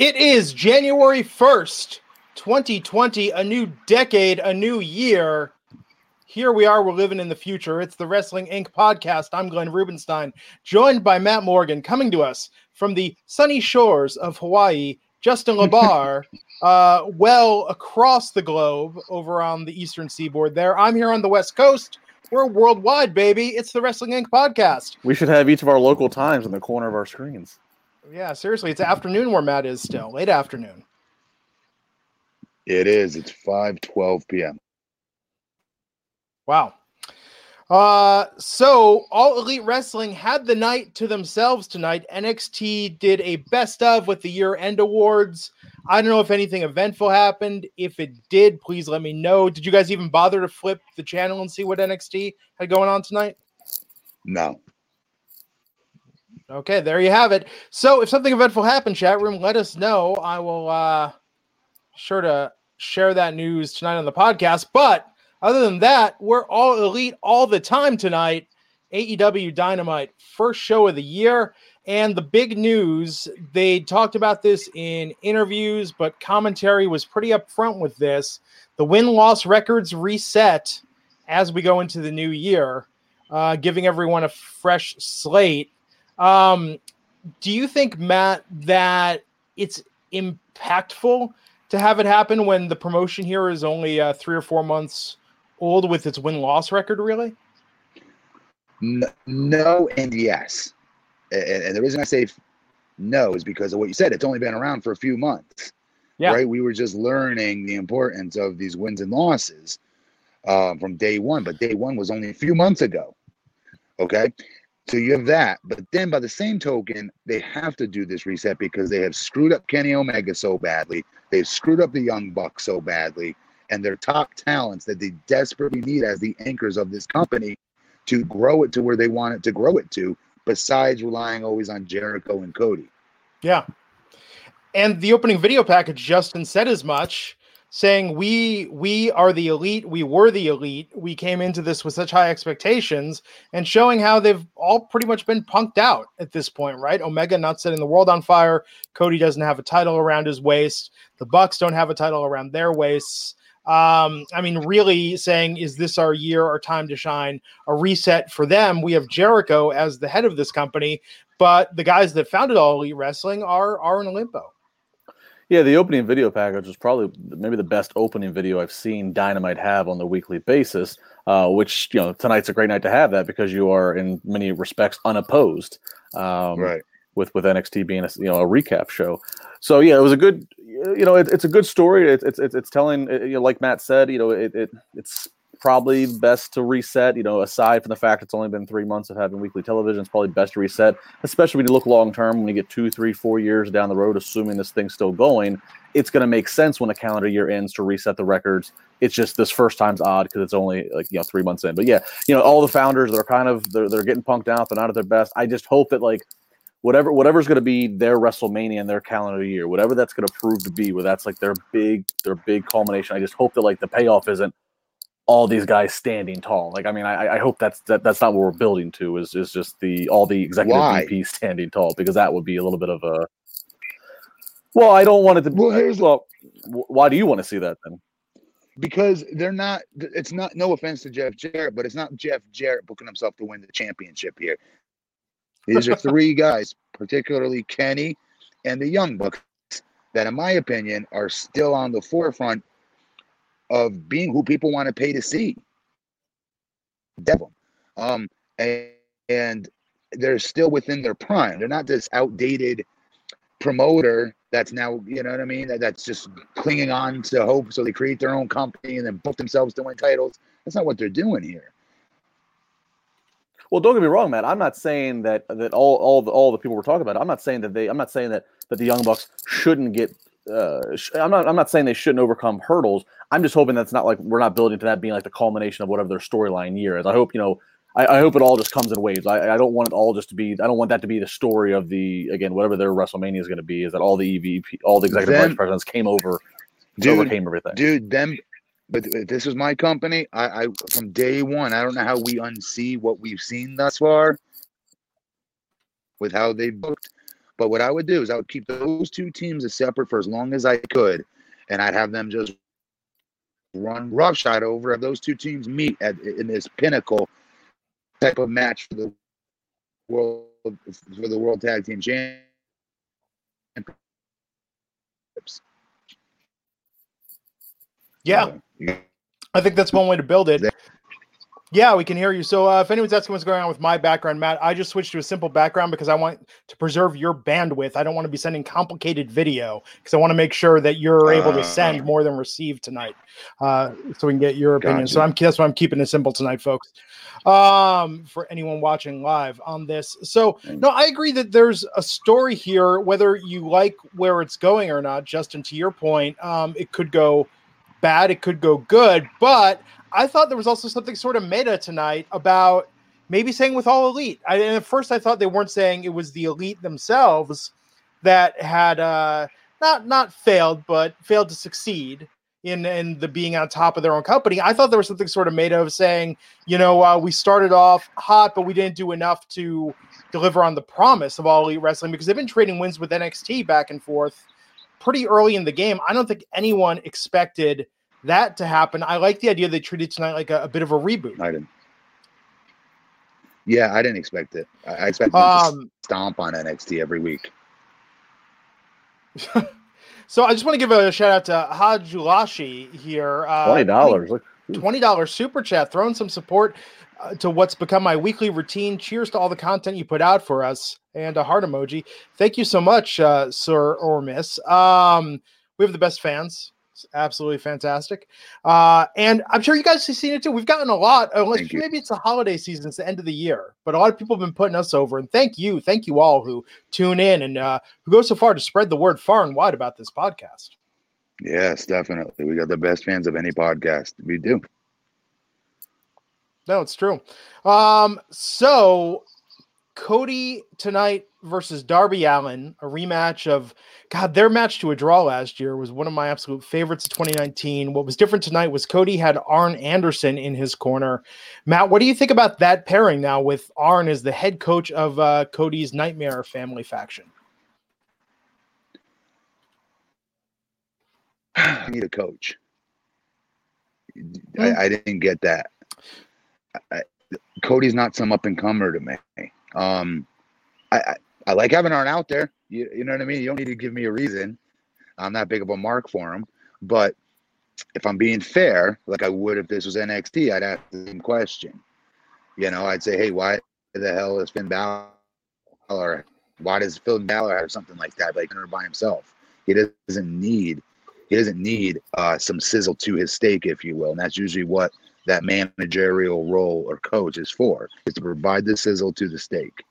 It is January 1st, 2020, a new decade, a new year. Here we are, we're living in the future. It's the Wrestling Inc. podcast. I'm Glenn Rubenstein, joined by Matt Morgan, coming to us from the sunny shores of Hawaii. Justin LaBar, uh, well across the globe over on the eastern seaboard there. I'm here on the West Coast. We're worldwide, baby. It's the Wrestling Inc. podcast. We should have each of our local times in the corner of our screens. Yeah, seriously, it's afternoon where Matt is still, late afternoon. It is. It's 5:12 p.m. Wow. Uh, so All Elite Wrestling had the night to themselves tonight. NXT did a best of with the year end awards. I don't know if anything eventful happened. If it did, please let me know. Did you guys even bother to flip the channel and see what NXT had going on tonight? No. Okay, there you have it. So if something eventful happened, chat room, let us know. I will uh sure to share that news tonight on the podcast. But other than that, we're all elite all the time tonight. AEW Dynamite, first show of the year. And the big news, they talked about this in interviews, but commentary was pretty upfront with this. The win loss records reset as we go into the new year, uh, giving everyone a fresh slate. Um, do you think, Matt, that it's impactful to have it happen when the promotion here is only uh, three or four months old with its win loss record, really? No, and yes. And, the reason I say no is because of what you said. It's only been around for a few months. Yeah. Right. We were just learning the importance of these wins and losses um, from day one, but day one was only a few months ago. Okay. So you have that. But then by the same token, they have to do this reset because they have screwed up Kenny Omega so badly. They've screwed up the Young Bucks so badly. And their top talents that they desperately need as the anchors of this company to grow it to where they want it to grow it to, besides relying always on Jericho and Cody. Yeah. And the opening video package, Justin said as much saying we we are the elite we were the elite we came into this with such high expectations and showing how they've all pretty much been punked out at this point right omega not setting the world on fire cody doesn't have a title around his waist the bucks don't have a title around their waists um, I mean, really saying, is this our year, our time to shine? A reset for them. We have Jericho as the head of this company, but the guys that founded All Elite Wrestling are are in limbo. Yeah, the opening video package was probably maybe the best opening video I've seen Dynamite have on the weekly basis. Uh, which you know tonight's a great night to have that because you are in many respects unopposed. Um, right. With with NXT being a you know a recap show, so yeah, it was a good you know it, it's a good story. It's it's it's telling you know like Matt said, you know it, it it's probably best to reset. You know, aside from the fact it's only been three months of having weekly television, it's probably best to reset, especially when you look long term. When you get two, three, four years down the road, assuming this thing's still going, it's going to make sense when the calendar year ends to reset the records. It's just this first time's odd because it's only like you know three months in. But yeah, you know, all the founders they're kind of they're they're getting punked out. They're not at their best. I just hope that like whatever whatever's going to be their WrestleMania and their calendar year, whatever that's going to prove to be, where that's like their big their big culmination. I just hope that like the payoff isn't all these guys standing tall. Like, I mean, I, I hope that's that, that's not what we're building to. Is is just the all the executive Why? VPs standing tall because that would be a little bit of a. Well, I don't want it to. Well, here's well, why do you want to see that then? Because they're not. It's not. No offense to Jeff Jarrett, but it's not Jeff Jarrett booking himself to win the championship here. These are three guys, particularly Kenny and the Young Bucks, that, in my opinion, are still on the forefront of being who people want to pay to see. Devil. Um, and, and they're still within their prime. They're not this outdated promoter that's now, you know what I mean? That, that's just clinging on to hope. So they create their own company and then book themselves to win titles. That's not what they're doing here. Well, don't get me wrong, Matt. I'm not saying that that all all the, all the people we're talking about. I'm not saying that they. I'm not saying that that the Young Bucks shouldn't get uh, I'm not I'm not saying they shouldn't overcome hurdles. I'm just hoping that's not like we're not building to that being like the culmination of whatever their storyline year is. I hope you know. I, I, hope it all just comes in waves. I, I don't want it all just to be. I don't want that to be the story of the again whatever their WrestleMania is going to be. Is that all the EVP, all the executive vice presidents came over, dude, overcame everything. Dude, them. But this is my company. I, I from day one. I don't know how we unsee what we've seen thus far with how they booked But what I would do is I would keep those two teams as separate for as long as I could, and I'd have them just run roughshod over. Have those two teams meet at in this pinnacle type of match for the world for the world tag team championships. Yeah, I think that's one way to build it. Yeah, we can hear you. So, uh, if anyone's asking what's going on with my background, Matt, I just switched to a simple background because I want to preserve your bandwidth. I don't want to be sending complicated video because I want to make sure that you're able to send Uh. more than receive tonight, uh, so we can get your opinion. So, I'm that's why I'm keeping it simple tonight, folks. Um, for anyone watching live on this, so no, I agree that there's a story here. Whether you like where it's going or not, Justin, to your point, um, it could go bad, it could go good, but I thought there was also something sort of meta tonight about maybe saying with all elite. I, and at first, I thought they weren't saying it was the elite themselves that had uh, not not failed, but failed to succeed in in the being on top of their own company. I thought there was something sort of made of saying, you know, uh, we started off hot, but we didn't do enough to deliver on the promise of all elite wrestling because they've been trading wins with NXT back and forth pretty early in the game. I don't think anyone expected that to happen. I like the idea they treated tonight like a, a bit of a reboot. I didn't. Yeah, I didn't expect it. I I expected them to Um, stomp on NXT every week. so I just want to give a shout out to Hajulashi here. Uh, Twenty dollars. Twenty dollars super chat, throwing some support uh, to what's become my weekly routine. Cheers to all the content you put out for us, and a heart emoji. Thank you so much, uh, sir or miss. Um, we have the best fans. It's absolutely fantastic, uh, and I'm sure you guys have seen it too. We've gotten a lot. Unless you. maybe it's the holiday season, it's the end of the year, but a lot of people have been putting us over. And thank you, thank you all who tune in and uh, who go so far to spread the word far and wide about this podcast. Yes, definitely. We got the best fans of any podcast. We do. No, it's true. Um, so Cody tonight versus Darby Allin, a rematch of God, their match to a draw last year was one of my absolute favorites of 2019. What was different tonight was Cody had Arn Anderson in his corner. Matt, what do you think about that pairing now with Arn as the head coach of uh, Cody's Nightmare family faction? I need a coach. Hmm. I, I didn't get that. I, Cody's not some up and comer to me. Um, I, I I like having Arn out there. You, you know what I mean. You don't need to give me a reason. I'm not big of a mark for him. But if I'm being fair, like I would if this was NXT, I'd ask the same question. You know, I'd say, hey, why the hell is Finn Balor? Why does Finn Balor have something like that, like by himself? He doesn't need he doesn't need uh, some sizzle to his steak, if you will. And that's usually what that managerial role or coach is for, is to provide the sizzle to the steak.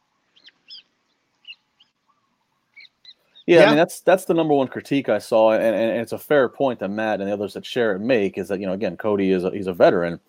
Yeah, Yeah. I mean that's that's the number one critique I saw, and, and, and it's a fair point that Matt and the others that share it make is that you know again Cody is a, he's a veteran,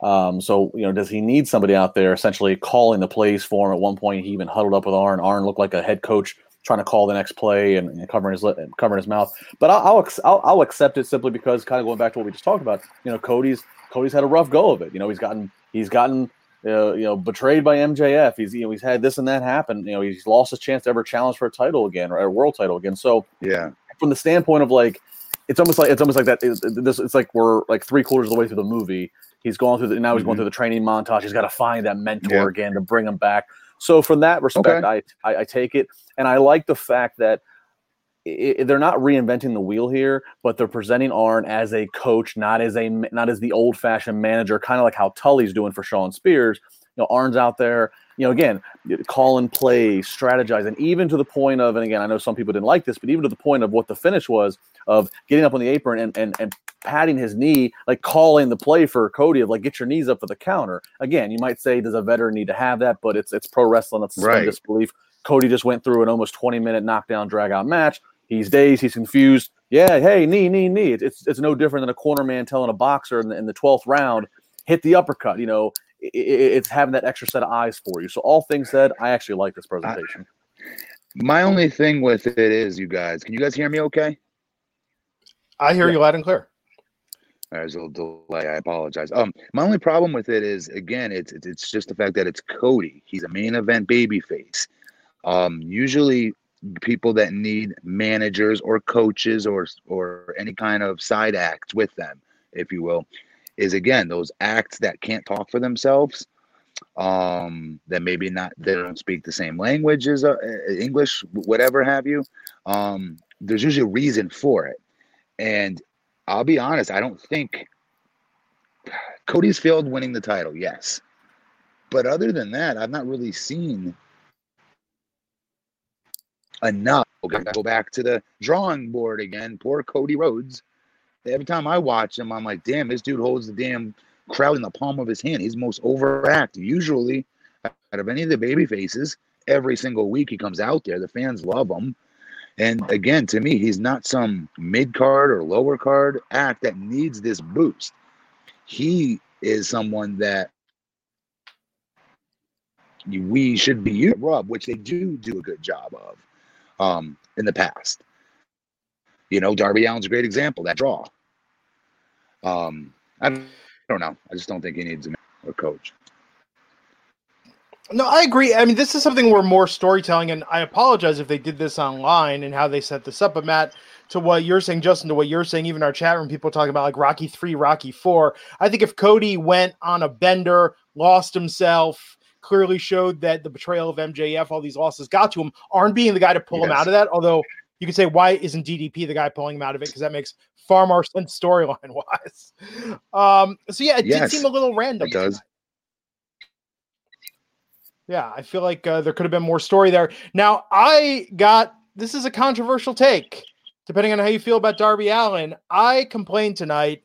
um, so you know does he need somebody out there essentially calling the plays for him? At one point, he even huddled up with Arn. Arn looked like a head coach trying to call the next play and, and covering his lip, covering his mouth. But I'll I'll, I'll I'll accept it simply because kind of going back to what we just talked about. You know, Cody's Cody's had a rough go of it. You know, he's gotten he's gotten uh, you know, betrayed by MJF. He's you know he's had this and that happen. You know, he's lost his chance to ever challenge for a title again or a world title again. So Yeah. from the standpoint of like, it's almost like it's almost like that. It's, this it's like we're like three quarters of the way through the movie. He's going through the now he's going Mhm. through the training montage. He's got to find that mentor Yeah. again to bring him back. So from that respect, Okay. I, I I take it, and I like the fact that i i they're not reinventing the wheel here, but they're presenting Arn as a coach, not as a not as the old fashioned manager, kind of like how Tully's doing for Shawn Spears. You know, Arn's out there, you know, again, calling plays, strategizing, even to the point of, and again, I know some people didn't like this, but even to the point of what the finish was of getting up on the apron and and and patting his knee, like calling the play for Cody of like get your knees up for the counter. Again, you might say, does a veteran need to have that? But it's it's pro wrestling. Suspend Right. disbelief. Cody just went through an almost 20 minute knockdown drag out match. He's dazed. He's confused. Yeah, hey, knee, knee, knee. It's, it's, it's no different than a corner man telling a boxer in the, in the 12th round, hit the uppercut. You know, i i- it's having that extra set of eyes for you. So, all things said, I actually like this presentation. My only thing with it is, you guys, can you guys hear me okay? I hear you loud and clear. There's a little delay. I apologize. Um, my only problem with it is, again, it's it's, it's just the fact that it's Cody. He's a main event babyface. Um, usually people that need managers or coaches or or any kind of side acts with them, if you will, is again those acts that can't talk for themselves um that maybe not they don't speak the same language as uh, english whatever have you um there's usually a reason for it. And i'll be honest i don't think cody's failed winning the title yes. But other than that i've not really seen enough okay go back to the drawing board again poor cody rhodes every time i watch him i'm like damn this dude holds the damn crowd in the palm of his hand. He's most overactive. Usually, out of any of the baby faces, every single week he comes out there. The fans love him. And again, to me, he's not some mid card or lower card act that needs this boost. He is someone that we should be rub, which they do do a good job of um, in the past. You know, Darby Allin's a great example. That draw. Um, I don't know. I just don't think he needs a coach. No, I agree. I mean, this is something where more storytelling, and I apologize if they did this online and how they set this up. But Matt, to what you're saying, Justin, to what you're saying, even our chat room, people talking about like Rocky three, Rocky four. I think if Cody went on a bender, lost himself, clearly showed that the betrayal of MJF, all these losses got to him, Arn being the guy to pull yes. him out of that. Although you could say, why isn't DDP the guy pulling him out of it? Because that makes far more sense storyline wise. Um, so yeah, it yes, did seem a little random. It does. Yeah, I feel like uh, there could have been more story there. Now, I got this is a controversial take, depending on how you feel about Darby Allin. I complained tonight,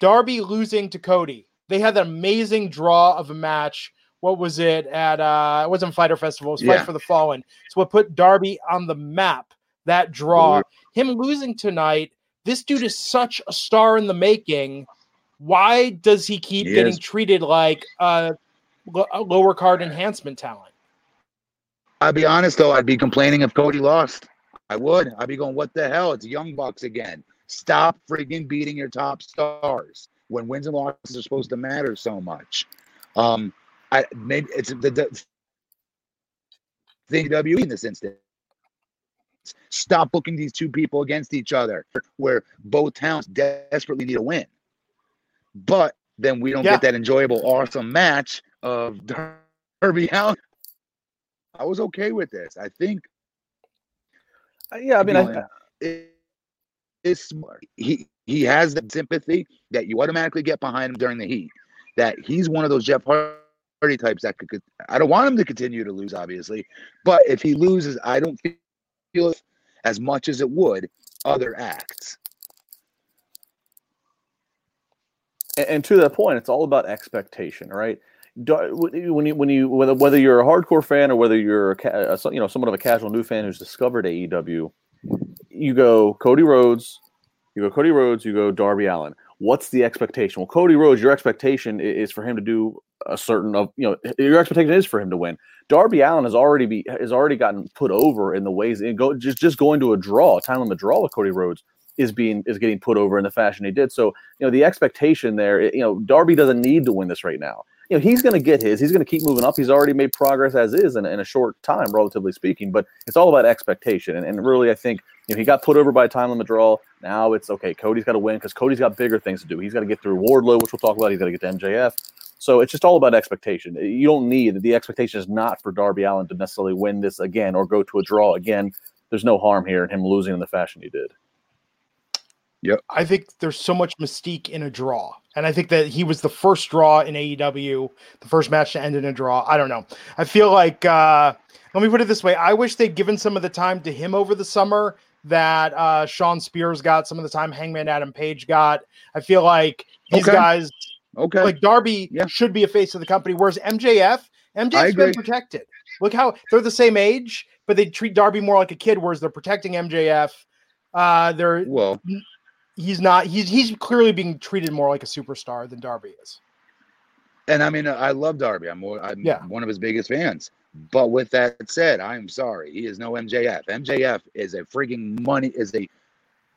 Darby losing to Cody. They had that amazing draw of a match. What was it at? uh It wasn't Fighter Festival. It was yeah. Fight for the Fallen. So what put Darby on the map that draw. Him losing tonight, this dude is such a star in the making. Why does he keep he getting is. treated like a, a lower card enhancement talent? I'd be honest though, I'd be complaining if Cody lost. I would. I'd be going, what the hell? It's Young Bucks again. Stop freaking beating your top stars when wins and losses are supposed to matter so much. Um, I maybe it's the, the WWE in this instance. Stop booking these two people against each other where both towns desperately need a win. But then we don't yeah. get that enjoyable, awesome match of Darby Allin. I was okay with this. I think. Uh, yeah, I mean, I, it, it's smart. He he has that sympathy that you automatically get behind him during the heat. That he's one of those Jeff Hardy types that could. I don't want him to continue to lose, obviously, but if he loses, I don't feel as much as it would other acts. And, and to that point, it's all about expectation, right? when you when you whether whether you're a hardcore fan or whether you're a, you know somewhat of a casual new fan who's discovered AEW, you go Cody Rhodes, you go Cody Rhodes, you go Darby Allin. What's the expectation? Well, Cody Rhodes, your expectation is for him to do a certain of you know your expectation is for him to win. Darby Allin has already be has already gotten put over in the ways and go just just going to a draw, time on the draw with Cody Rhodes is being is getting put over in the fashion he did. So you know the expectation there, you know Darby doesn't need to win this right now. You know he's going to get his. He's going to keep moving up. He's already made progress as is in, in a short time, relatively speaking. But it's all about expectation, and, and really I think you know he got put over by time limit draw. Now it's okay. Cody's got to win because Cody's got bigger things to do. He's got to get through Wardlow, which we'll talk about. He's got to get to MJF. So it's just all about expectation. You don't need the expectation is not for Darby Allin to necessarily win this again or go to a draw again. There's no harm here in him losing in the fashion he did. Yep. I think there's so much mystique in a draw. And I think that he was the first draw in AEW, the first match to end in a draw. I don't know. I feel like uh let me put it this way. I wish they'd given some of the time to him over the summer that uh Shawn Spears got, some of the time Hangman Adam Page got. I feel like these okay. guys Okay. Like Darby yeah. should be a face of the company, whereas MJF, MJF's been protected. Look how they're the same age, but they treat Darby more like a kid, whereas they're protecting MJF. Uh, they're well, he's not. He's he's clearly being treated more like a superstar than Darby is. And I mean, I love Darby. I'm, I'm yeah. one of his biggest fans. But with that said, I'm sorry. He is no MJF. MJF is a freaking money is a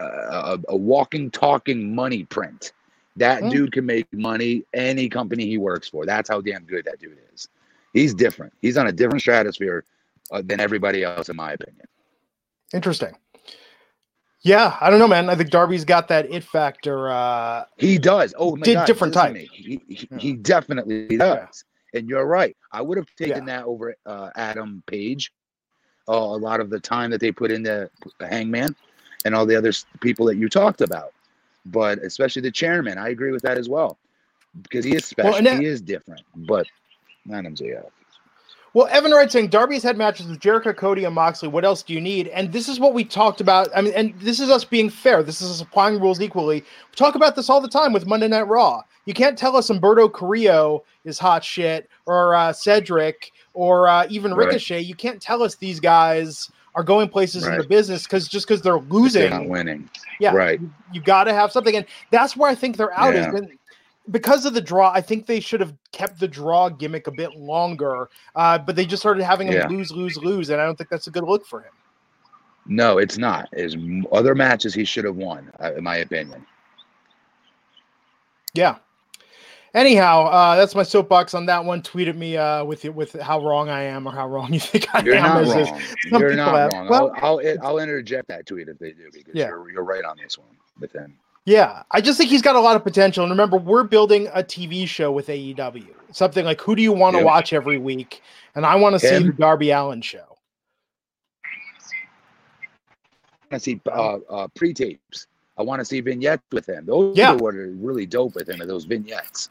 uh, a, a walking, talking money print. That mm. dude can make money any company he works for. That's how damn good that dude is. He's different. He's on a different stratosphere uh, than everybody else, in my opinion. Interesting. Yeah, I don't know, man. I think Darby's got that it factor. Uh, He does. Oh my Did God, different type. He, he, Yeah. he definitely does. And you're right. I would have taken Yeah. that over uh, Adam Page. Uh, a lot of the time that they put in the Hangman and all the other people that you talked about, but especially the chairman, I agree with that as well because he is special. Well, that- he is different. But Adam yeah. Well, Evan Wright saying Darby's had matches with Jericho, Cody, and Moxley. What else do you need? And this is what we talked about. I mean, and this is us being fair. This is us applying rules equally. We talk about this all the time with Monday Night Raw. You can't tell us Humberto Carrillo is hot shit or uh, Cedric or uh, even Right. Ricochet. You can't tell us these guys are going places in the business because just because they're They're losing, not winning. yeah, Right. You, you got to have something, and that's where I think they're out. Yeah. Is because of the draw. I think they should have kept the draw gimmick a bit longer, uh, but they just started having him Yeah. lose, lose, lose, and I don't think that's a good look for him. No, it's not. Is other matches he should have won, uh, in my opinion. Yeah. Anyhow, uh, that's my soapbox on that one. Tweet at me uh, with with how wrong I am or how wrong you think I You're am. not wrong. You're not have- wrong. well- I'll, I'll I'll interject that tweet if they do because Yeah. you're you're right on this one with him. Yeah, I just think he's got a lot of potential. And remember, we're building a TV show with AEW. Something like who do you want to Yep. watch every week? And I want to see the Darby Allin show. I see uh, uh, pre-tapes. I want to see vignettes with him. Those Yeah. are what are really dope with him. Are those vignettes?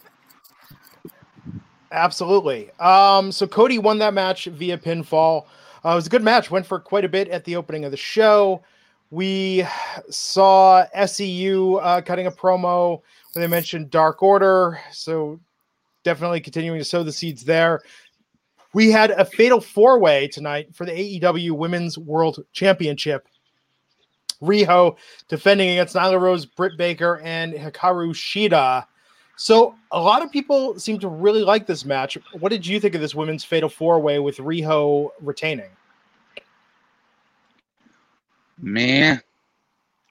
Absolutely. Um, so Cody won that match via pinfall. Uh, it was a good match. Went for quite a bit at the opening of the show. We saw SCU uh, cutting a promo where they mentioned Dark Order. So definitely continuing to sow the seeds there. We had a fatal four way tonight for the AEW Women's World Championship. Riho defending against Nyla Rose, Britt Baker, and Hikaru Shida. So a lot of people seem to really like this match. What did you think of this women's fatal four way with Riho retaining? Man,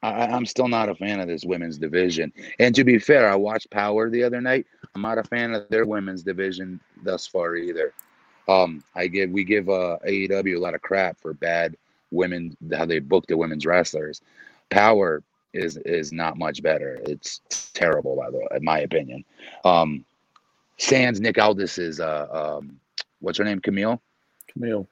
I, I'm still not a fan of this women's division. And to be fair, I watched Power the other night. I'm not a fan of their women's division thus far either. Um, I give we give uh, AEW a lot of crap for bad women how they book the women's wrestlers. Power is is not much better. It's terrible, by the way, in my opinion. Um, Sans Nick Aldis is uh um, what's her name? Camille Camille.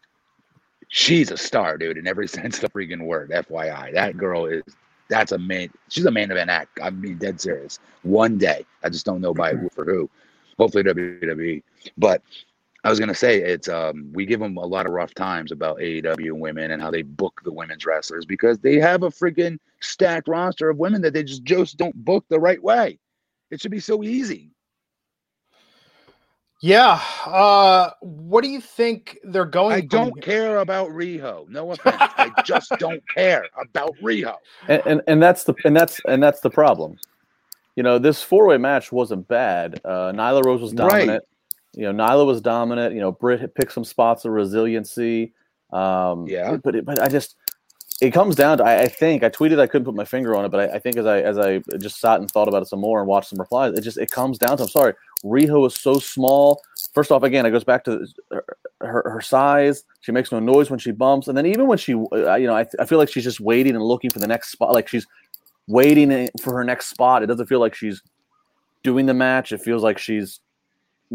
she's a star, dude, in every sense of the freaking word. FYI, that girl is that's a main. She's a main event act. I'm being dead serious. One day, I just don't know by who for who. Hopefully WWE. But I was gonna say it's um we give them a lot of rough times about AEW women and how they book the women's wrestlers because they have a freaking stacked roster of women that they just just don't book the right way. It should be so easy. Yeah. Uh, what do you think they're going? I from don't here? care about Riho. No offense. I just don't care about Riho. and, and and that's the and that's and that's the problem. You know, this four way match wasn't bad. Uh, Nyla Rose was Right. You know, Nyla was dominant. You know, Britt picked some spots of resiliency. Um, Yeah. but it, but I just it comes down to I, I think I tweeted I couldn't put my finger on it, but I, I think as I as I just sat and thought about it some more and watched some replies, it just it comes down to I'm sorry, Riho is so small. First off, again, it goes back to her, her, her size. She makes no noise when she bumps, and then even when she, uh, you know, I, I feel like she's just waiting and looking for the next spot. Like she's waiting for her next spot. It doesn't feel like she's doing the match. It feels like she's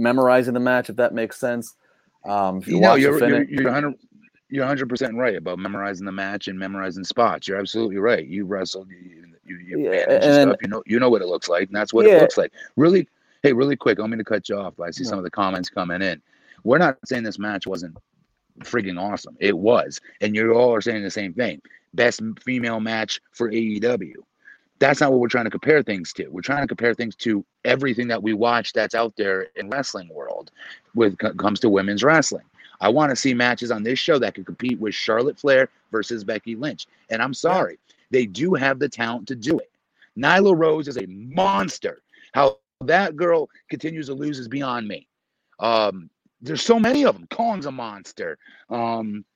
memorizing the match. If that makes sense. Um, if you, You know, watch the you're you're, you're 100 you're 100 percent right about memorizing the match and memorizing spots. You're absolutely right. You wrestled, you you, you Yeah, and stuff. You know you know what it looks like, and that's what Yeah. it looks like. Really, hey, really quick. I'm going to cut you off. But I see No. some of the comments coming in. We're not saying this match wasn't freaking awesome. It was, and you all are saying the same thing. Best female match for AEW. That's not what we're trying to compare things to. We're trying to compare things to everything that we watch that's out there in wrestling world when it comes to women's wrestling. I want to see matches on this show that could compete with Charlotte Flair versus Becky Lynch. And I'm sorry, they do have the talent to do it. Nyla Rose is a monster. How that girl continues to lose is beyond me. Um, there's so many of them. Kong's a monster. Um,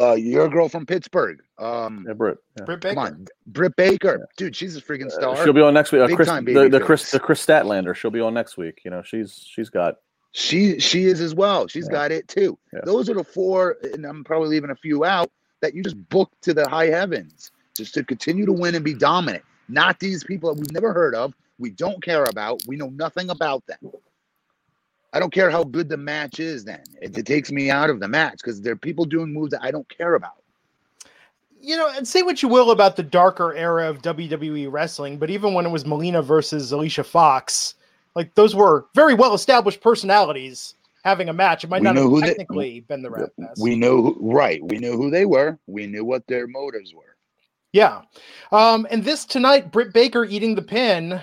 uh, your girl from Pittsburgh. Um, yeah, Britt. Yeah. Britt Baker. come on, Britt Baker, dude, she's a freaking Uh, star. she'll be on next week. Uh, Big Chris, time the, baby the Chris, the Kris Statlander. She'll be on next week. You know, she's she's got She she is as well. She's Yeah. got it too. Yeah. Those are the four, and I'm probably leaving a few out that you just book to the high heavens just to continue to win and be dominant. Not these people that we've never heard of, we don't care about, we know nothing about them. I don't care how good the match is. Then it, it takes me out of the match because there are people doing moves that I don't care about. You know, and say what you will about the darker era of WWE wrestling, but even when it was Melina versus Alicia Fox, like those were very well established personalities having a match. It might We not have who they- technically been the rap best. We know right. We knew who they were. We knew what their motives were. yeah. Um, and this tonight, Britt Baker eating the pin.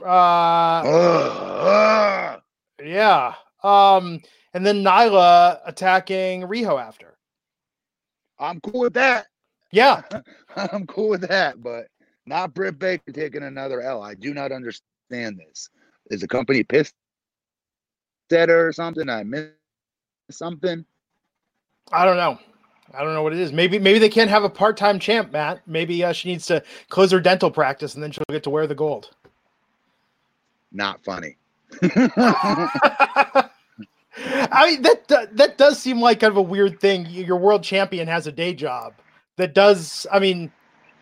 Uh, Ugh, ugh. Yeah. Um, and then Nyla attacking Riho after. I'm cool with that. Yeah. I'm cool with that, but not Britt Baker taking another L. I do not understand this. Is the company pissed at her or something? I missed something. I don't know. I don't know what it is. Maybe maybe they can't have a part-time champ, Matt. Maybe uh, she needs to close her dental practice and then she'll get to wear the gold. Not funny. I mean that that does seem like kind of a weird thing. Your world champion has a day job. That does. I mean,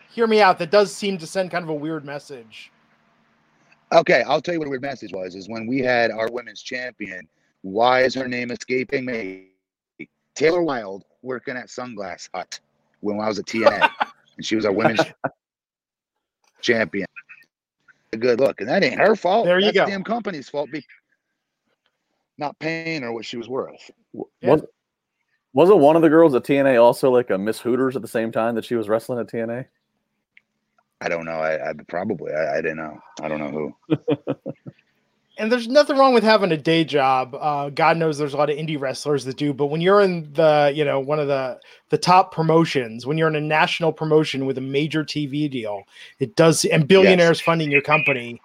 hear me out. That does seem to send kind of a weird message. okay, I'll tell you what a weird message was. Is when we had our women's champion. Why is her name escaping me? Taylor Wilde working at Sunglass Hut when I was at TNA, and she was our women's champion. A good look, and that ain't her fault. There you That's go. Damn company's fault. Be not paying her what she was worth. Yeah. Was, wasn't one of the girls at TNA also like a Miss Hooters at the same time that she was wrestling at TNA? I don't know. I, I probably I, I didn't know. I don't know who. And there's nothing wrong with having a day job. Uh, God knows there's a lot of indie wrestlers that do. But when you're in the, you know, one of the the top promotions, when you're in a national promotion with a major TV deal, it does. And billionaires funding your company.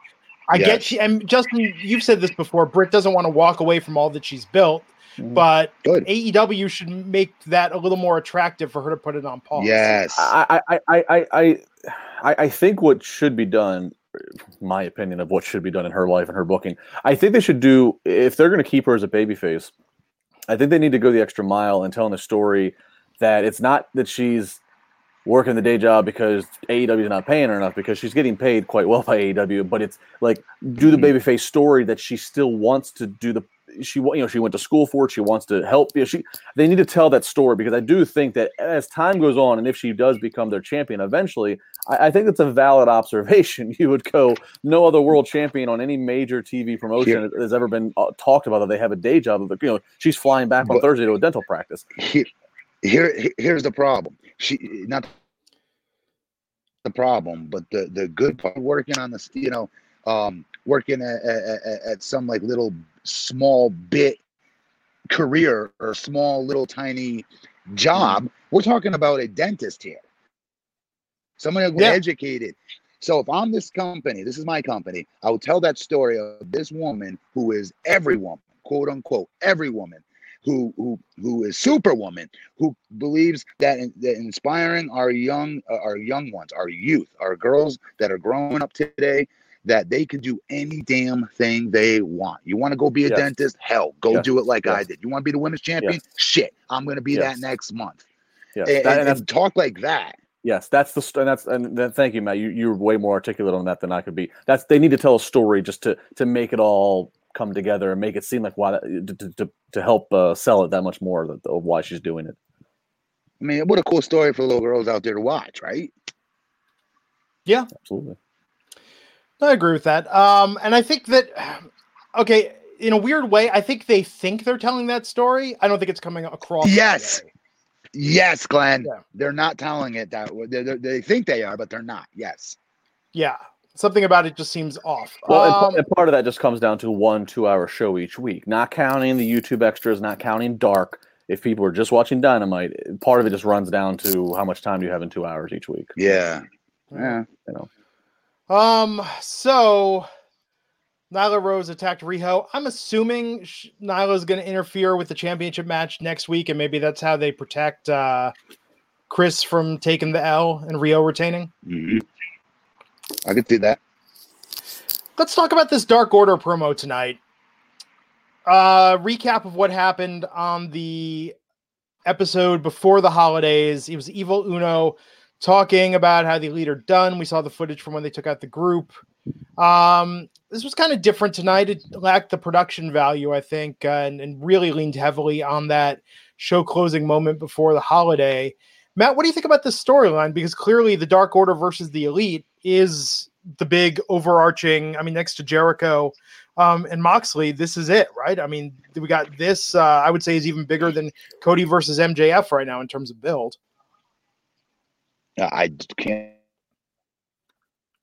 I get Yes. she and Justin, you've said this before. Britt doesn't want to walk away from all that she's built, Mhm. but Good. AEW should make that a little more attractive for her to put it on pause. Yes. I, I, I, I, I, I, I think what should be done, my opinion of what should be done in her life and her booking, I think they should do if they're going to keep her as a babyface. I think they need to go the extra mile and telling the story that it's not that she's working the day job because AEW is not paying her enough because she's getting paid quite well by AEW, but it's like do the Mhm. babyface story that she still wants to do the she you know she went to school for it she wants to help you know, she they need to tell that story because I do think that as time goes on, and if she does become their champion eventually, I, I think that's a valid observation. You would go, no other world champion on any major TV promotion has ever been uh, talked about that they have a day job. But, you know, she's flying back on Thursday to a dental practice. here, here here's the problem. She not the problem, but the the good part working on this, you know, um, working at, at, at- at some like little small bit career or small little tiny job. We're talking about a dentist here. Somebody who's Yeah. educated. So if I'm this company, this is my company, I will tell that story of this woman who is every woman, quote unquote, every woman who who who is superwoman, who believes that, in, that inspiring our young uh, our young ones, our youth, our girls that are growing up today, that they can do any damn thing they want. You want to go be a Yes. dentist? Hell, go Yes. do it like I did. You want to be the women's champion? Yes. Shit, I'm going to be Yes. that next month. Yes, And, that- and- and and talk like that. Yes, that's the st- and that's and then thank you, Matt. You you're way more articulate on that than I could be. That's they need to tell a story just to to make it all come together and make it seem like why to to, to, to help uh, sell it that much more that, of why she's doing it. I mean, what a cool story for little girls out there to watch, right? Yeah, absolutely. I agree with that. Um, and I think that okay, in a weird way, I think they think they're telling that story. I don't think it's coming across. that Yes. Way. Yes, Glenn. Yeah. They're not telling it that way. They, they, they think they are, but they're not. Yes. Yeah. Something about it just seems off. Well, and, pa- Um, and part of that just comes down to one two-hour show each week, not counting the YouTube extras, not counting Dark. If people are just watching Dynamite, part of it just runs down to how much time do you have in two hours each week. Yeah. Yeah. you know. Um. So, Nyla Rose attacked Riho. I'm assuming sh- Nyla's going to interfere with the championship match next week, and maybe that's how they protect uh, Kris from taking the L and Riho retaining. hmm I could see that. Let's talk about this Dark Order promo tonight. Uh, recap of what happened on the episode before the holidays. It was Evil Uno talking about how the leader done. We saw the footage from when they took out the group. Um, this was kind of different tonight. It lacked the production value, I think, uh, and, and really leaned heavily on that show closing moment before the holiday. Matt, what do you think about this storyline? Because clearly, the Dark Order versus the Elite is the big overarching. I mean, next to Jericho um, and Moxley, this is it, right? I mean, we got this. Uh, I would say is even bigger than Cody versus MJF right now in terms of build. I can't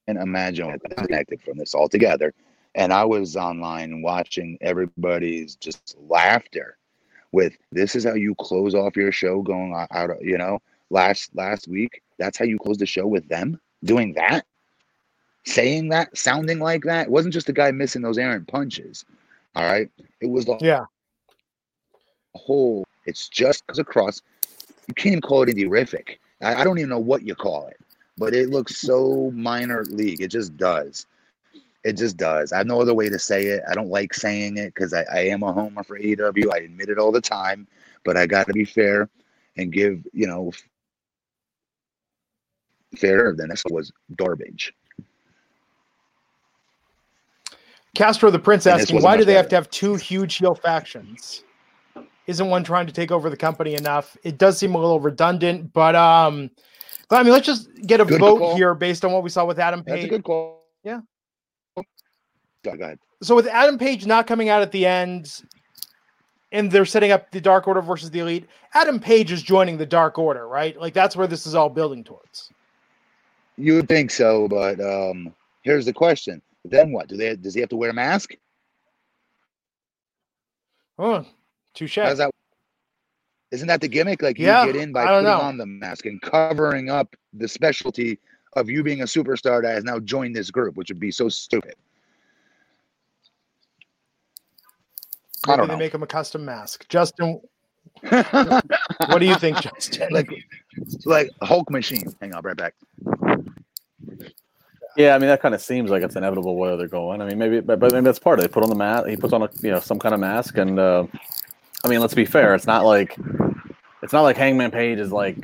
imagine what connected from this altogether. And I was online watching everybody's just laughter with this is how you close off your show going out you know? Last last week that's how you close the show with them doing that? Saying that sounding like that? It wasn't just the guy missing those errant punches all right? It was the yeah. whole it's just across you can't even call it a I, I don't even know what you call it but it looks so minor league it just does it just does. I have no other way to say it. I don't like saying it because I, I am a homer for AEW. I admit it all the time, but I got to be fair and give, you know, fair. Then this was garbage. Castro the Prince asking, why do they better. have to have two huge heel factions? Isn't one trying to take over the company enough? It does seem a little redundant, but um, but I mean, let's just get a good vote call. here based on what we saw with Adam Page. That's a good call. Yeah, Go ahead. So with Adam Page not coming out at the end, and they're setting up the Dark Order versus the Elite, Adam Page is joining the Dark Order, right? Like that's where this is all building towards. You would think so, but um, here's the question: Then what? Do they? Does he have to wear a mask? Oh, touche. How's that? Isn't that the gimmick? Like you yeah, get in by putting know. on the mask and covering up the specialty of you being a superstar that has now joined this group, which would be so stupid. Maybe I don't they know. make him a custom mask. Justin, what do you think, Justin? Like, like Hulk machine. Hang on, right back. Yeah, I mean that kind of seems like it's inevitable where they're going. I mean, maybe, but, but maybe that's part of it. They put on the mask. He puts on a you know some kind of mask, and uh, I mean, let's be fair. It's not like it's not like Hangman Page is like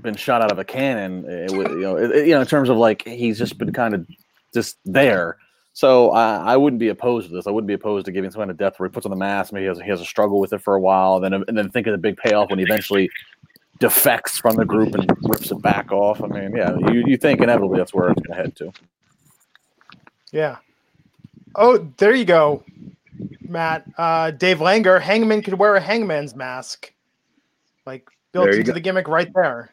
been shot out of a cannon. It, you know, it, you know, in terms of like he's just been kind of just there. So I, I wouldn't be opposed to this. I wouldn't be opposed to giving some kind of depth where he puts on the mask. Maybe he has, he has a struggle with it for a while, and then and then think of the big payoff when he eventually defects from the group and rips it back off. I mean, yeah, you, you think inevitably that's where it's going to head to. Yeah. Oh, there you go, Matt. Uh, Dave Langer, Hangman could wear a Hangman's mask, like built into go. the gimmick right there.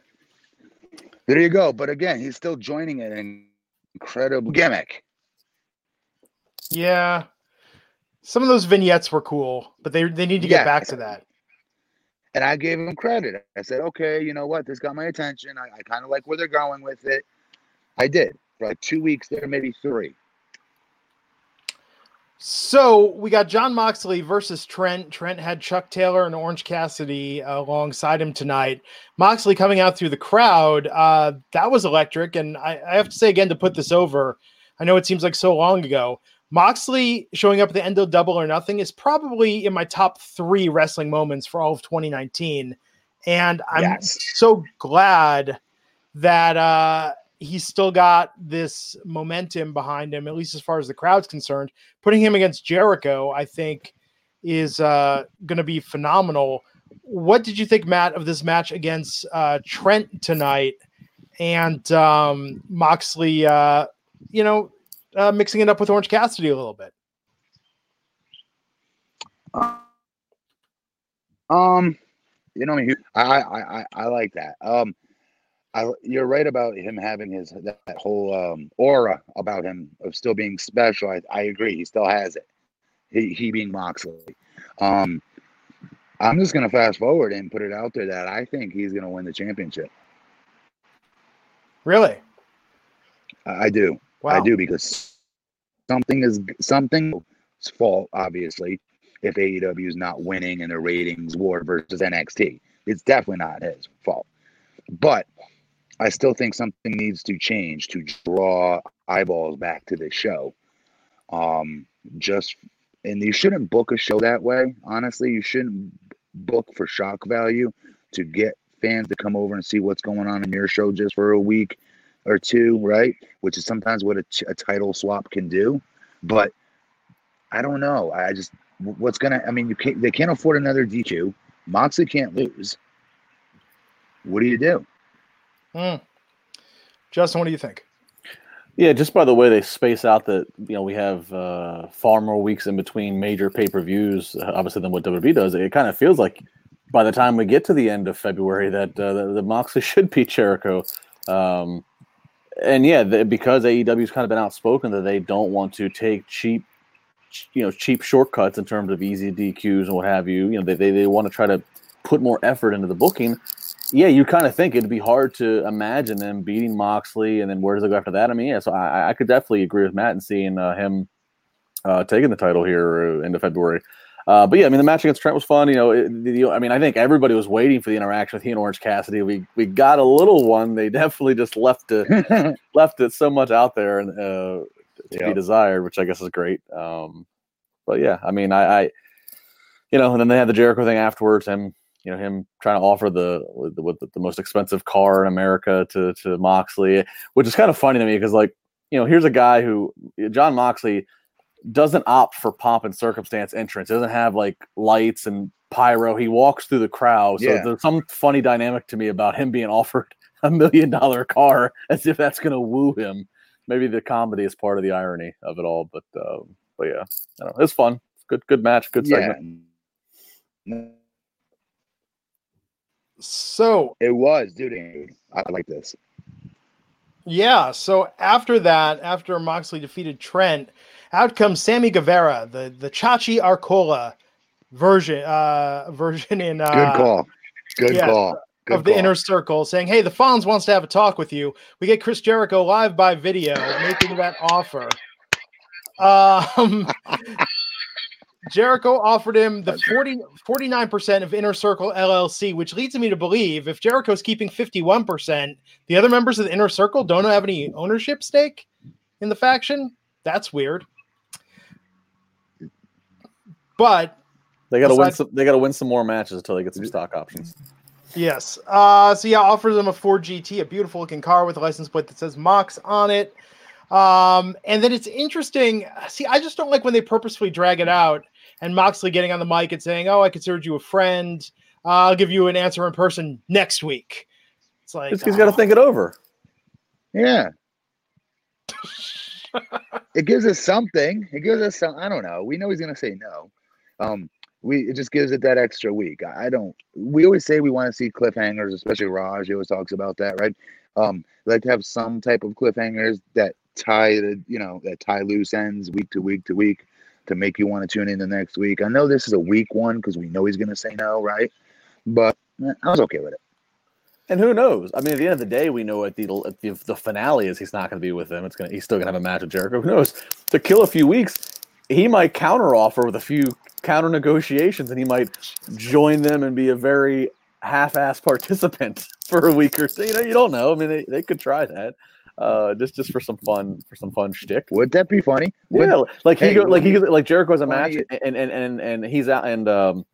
There you go. But again, he's still joining it an incredible gimmick. Yeah. Some of those vignettes were cool, but they they need to get yeah. back to that. And I gave him credit. I said, okay, you know what? This got my attention. I, I kind of like where they're going with it. I did for like two weeks there, maybe three. So we got Jon Moxley versus Trent. Trent had Chuck Taylor and Orange Cassidy uh, alongside him tonight. Moxley coming out through the crowd. Uh, that was electric. And I, I have to say again to put this over. I know it seems like so long ago. Moxley showing up at the end of Double or Nothing is probably in my top three wrestling moments for all of 2019. And I'm yes. so glad that uh, he's still got this momentum behind him, at least as far as the crowd's concerned. Putting him against Jericho, I think, is uh, going to be phenomenal. What did you think, Matt, of this match against uh, Trent tonight? And um, Moxley, uh, you know, uh, mixing it up with Orange Cassidy a little bit? Um, you know, I I I, I like that. Um, I, you're right about him having his that, that whole um, aura about him of still being special. I, I agree. He still has it. He he being Moxley. Um, I'm just gonna fast forward and put it out there that I think he's gonna win the championship. Really? I, I do. Wow. I do because something is something's fault, obviously, if AEW is not winning in the ratings war versus NXT. It's definitely not his fault. But I still think something needs to change to draw eyeballs back to this show. Um, just and you shouldn't book a show that way. Honestly, you shouldn't book for shock value to get fans to come over and see what's going on in your show just for a week or two, right? Which is sometimes what a, a title swap can do. But I don't know. I just what's gonna. I mean, you can't. They can't afford another DQ. Moxley can't lose. What do you do? Hmm. Justin, what do you think? Yeah, just by the way they space out that you know we have uh, far more weeks in between major pay per views, uh, obviously than what WWE does. It kind of feels like by the time we get to the end of February that uh, the, the Moxley should beat Jericho. Um, and yeah, the, because AEW's kind of been outspoken that they don't want to take cheap, you know, cheap shortcuts in terms of easy DQs and what have you. You know, they they, they want to try to put more effort into the booking yeah, you kind of think it'd be hard to imagine them beating Moxley, and then where does it go after that? I mean, yeah, so I, I could definitely agree with Matt and seeing uh, him uh, taking the title here into February. Uh, but yeah, I mean, the match against Trent was fun. You know, it, the, I mean, I think everybody was waiting for the interaction with he and Orange Cassidy. We we got a little one. They definitely just left it left it so much out there and uh, to yep. be desired, which I guess is great. Um, but yeah, I mean, I, I, you know, and then they had the Jericho thing afterwards. And you know him trying to offer the with, with the most expensive car in America to to Moxley, which is kind of funny to me because like you know here's a guy who Jon Moxley doesn't opt for pomp and circumstance entrance. Doesn't have like lights and pyro. He walks through the crowd. So yeah. there's some funny dynamic to me about him being offered a million dollar car as if that's going to woo him. Maybe the comedy is part of the irony of it all, but uh, but yeah, know, it's fun. Good good match. Good segment. Yeah. So it was, dude. I like this. Yeah. So after that, after Moxley defeated Trent, out comes Sammy Guevara, the the Chachi Arcola version uh version in uh, good call, good yeah, call. Good of the inner circle saying, Hey, the Fonz wants to have a talk with you. We get Chris Jericho live by video making that offer. Um, Jericho offered him the 40, 49% of Inner Circle LLC, which leads me to believe if Jericho's keeping 51%, the other members of the Inner Circle don't have any ownership stake in the faction. That's weird. But they got to win some. They got to win some more matches until they get some stock options. Yes. Uh, so yeah, offers them a Ford GT, a beautiful looking car with a license plate that says Mox on it. Um, and then it's interesting. See, I just don't like when they purposefully drag it out and Moxley getting on the mic and saying, "Oh, I considered you a friend. Uh, I'll give you an answer in person next week." It's like he's got to think it over. Yeah. it gives us something. It gives us some. I don't know. We know he's gonna say no. Um, we it just gives it that extra week. I don't. We always say we want to see cliffhangers, especially Raj. He always talks about that, right? Um, like to have some type of cliffhangers that tie the you know that tie loose ends week to week to week to make you want to tune in the next week. I know this is a week one because we know he's going to say no, right? But eh, I was okay with it. And who knows? I mean, at the end of the day, we know at the the, the finale is he's not going to be with them. It's going he's still going to have a match with Jericho. Who knows? To kill a few weeks, he might counter offer with a few counter negotiations, and he might join them and be a very half-ass participant for a week or so. You know, you don't know. I mean, they, they could try that uh, just just for some fun for some fun shtick. Would that be funny? Would, yeah, like he hey, go, like he like Jericho's a match and and and and he's out and um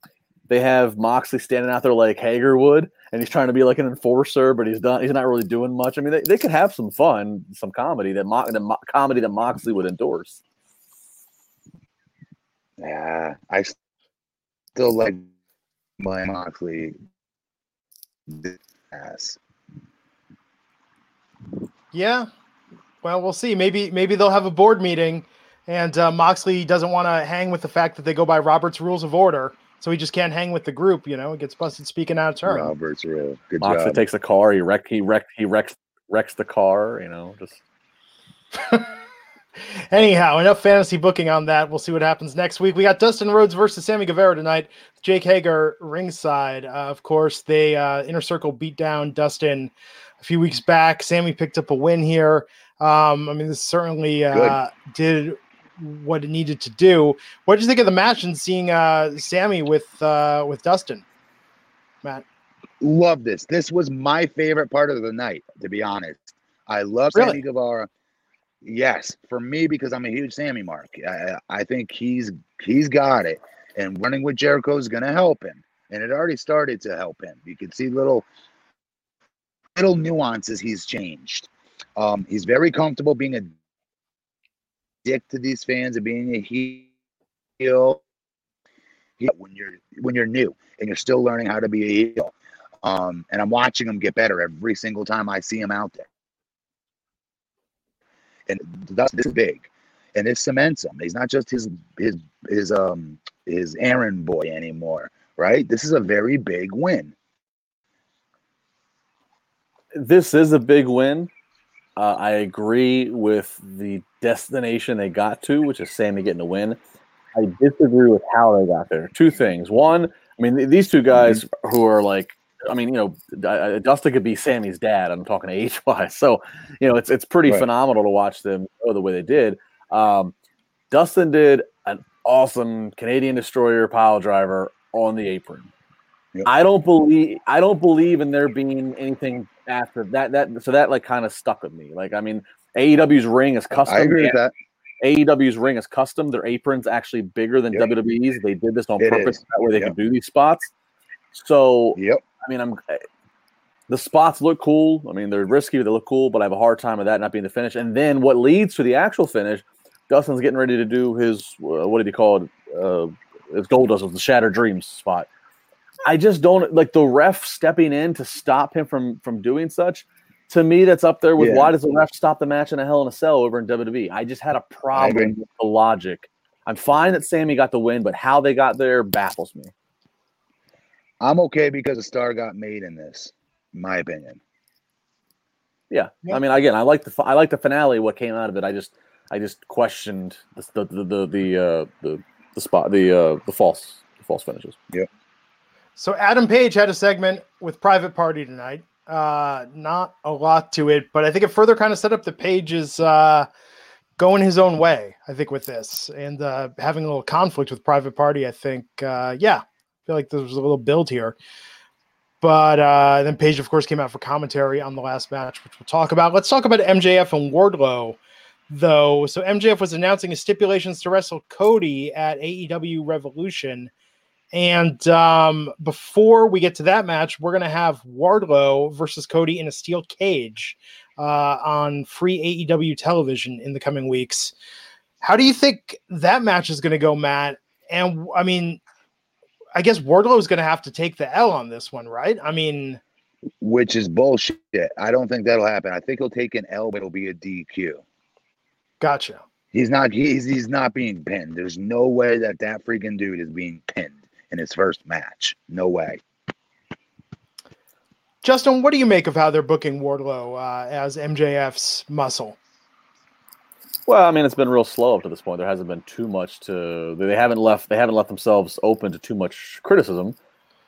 they have Moxley standing out there like Hager would, and he's trying to be like an enforcer, but he's done he's not really doing much. I mean, they, they could have some fun, some comedy that Mo- the Mo- comedy that Moxley would endorse. Yeah, I still like my Moxley ass. Yeah. Well, we'll see. Maybe maybe they'll have a board meeting, and uh, Moxley doesn't want to hang with the fact that they go by Robert's Rules of Order, so he just can't hang with the group. You know, gets busted speaking out of turn. Robert's Rule. Good Moxley job. takes a car. He wreck. He wreck. He wrecks wrecks the car. You know, just. Anyhow, enough fantasy booking on that. We'll see what happens next week. We got Dustin Rhodes versus Sammy Guevara tonight. Jake Hager ringside. Uh, of course, they uh, inner circle beat down Dustin a few weeks back. Sammy picked up a win here. Um, I mean, this certainly uh, did what it needed to do. What did you think of the match and seeing uh, Sammy with uh, with Dustin? Matt, love this. This was my favorite part of the night, to be honest. I love really? Sammy Guevara. Yes, for me because I'm a huge Sammy mark. I, I think he's he's got it, and running with Jericho is going to help him. and it already started to help him. You can see little little nuances he's changed. Um, he's very comfortable being a dick to these fans and being a heel. When you're when you're new and you're still learning how to be a heel, um, and I'm watching him get better every single time I see him out there. And that's this is big, and it cements him. He's not just his his his um his errand boy anymore, right? This is a very big win. This is a big win. Uh, I agree with the destination they got to, which is Sammy getting the win. I disagree with how they got there. Two things. One, I mean, these two guys who are like, I mean, you know, Dustin could be Sammy's dad. I'm talking age wise, so you know, it's it's pretty right. phenomenal to watch them go the way they did. Um, Dustin did an awesome Canadian destroyer pile driver on the apron. Yep. I don't believe I don't believe in there being anything after that. That so that like kind of stuck with me. Like I mean, AEW's ring is custom. I agree with that. AEW's ring is custom. Their apron's actually bigger than yep. WWE's. They did this on it purpose. Is. That way they yep. can do these spots. So, yep. I mean, I'm eh, the spots look cool. I mean, they're risky, they look cool, but I have a hard time with that not being the finish. And then what leads to the actual finish? Dustin's getting ready to do his uh, what did he call it? Uh, his gold does the Shattered Dreams spot. I just don't like the ref stepping in to stop him from from doing such. To me, that's up there with yeah. why does the ref stop the match in a Hell in a Cell over in WWE? I just had a problem with the logic. I'm fine that Sammy got the win, but how they got there baffles me. I'm okay because a star got made in this, in my opinion. Yeah. yeah. I mean, again, I like the I like the finale. What came out of it, I just I just questioned the the the the uh, the, the spot the uh, the false the false finishes. Yeah. So Adam Page had a segment with Private Party tonight. Uh, not a lot to it, but I think it further kind of set up the Page is uh, going his own way. I think with this and uh, having a little conflict with Private Party. I think, uh, yeah, I feel like there was a little build here. But uh, then Page, of course, came out for commentary on the last match, which we'll talk about. Let's talk about MJF and Wardlow, though. So MJF was announcing his stipulations to wrestle Cody at AEW Revolution and um, before we get to that match, we're going to have Wardlow versus Cody in a steel cage uh, on free AEW television in the coming weeks. How do you think that match is going to go, Matt? And I mean, I guess Wardlow is going to have to take the L on this one, right? I mean, which is bullshit. I don't think that'll happen. I think he'll take an L, but it'll be a DQ. Gotcha. He's not. He's he's not being pinned. There's no way that that freaking dude is being pinned in his first match. No way. Justin, what do you make of how they're booking Wardlow uh, as MJF's muscle? Well, I mean, it's been real slow up to this point. There hasn't been too much to. They haven't left. They haven't left themselves open to too much criticism.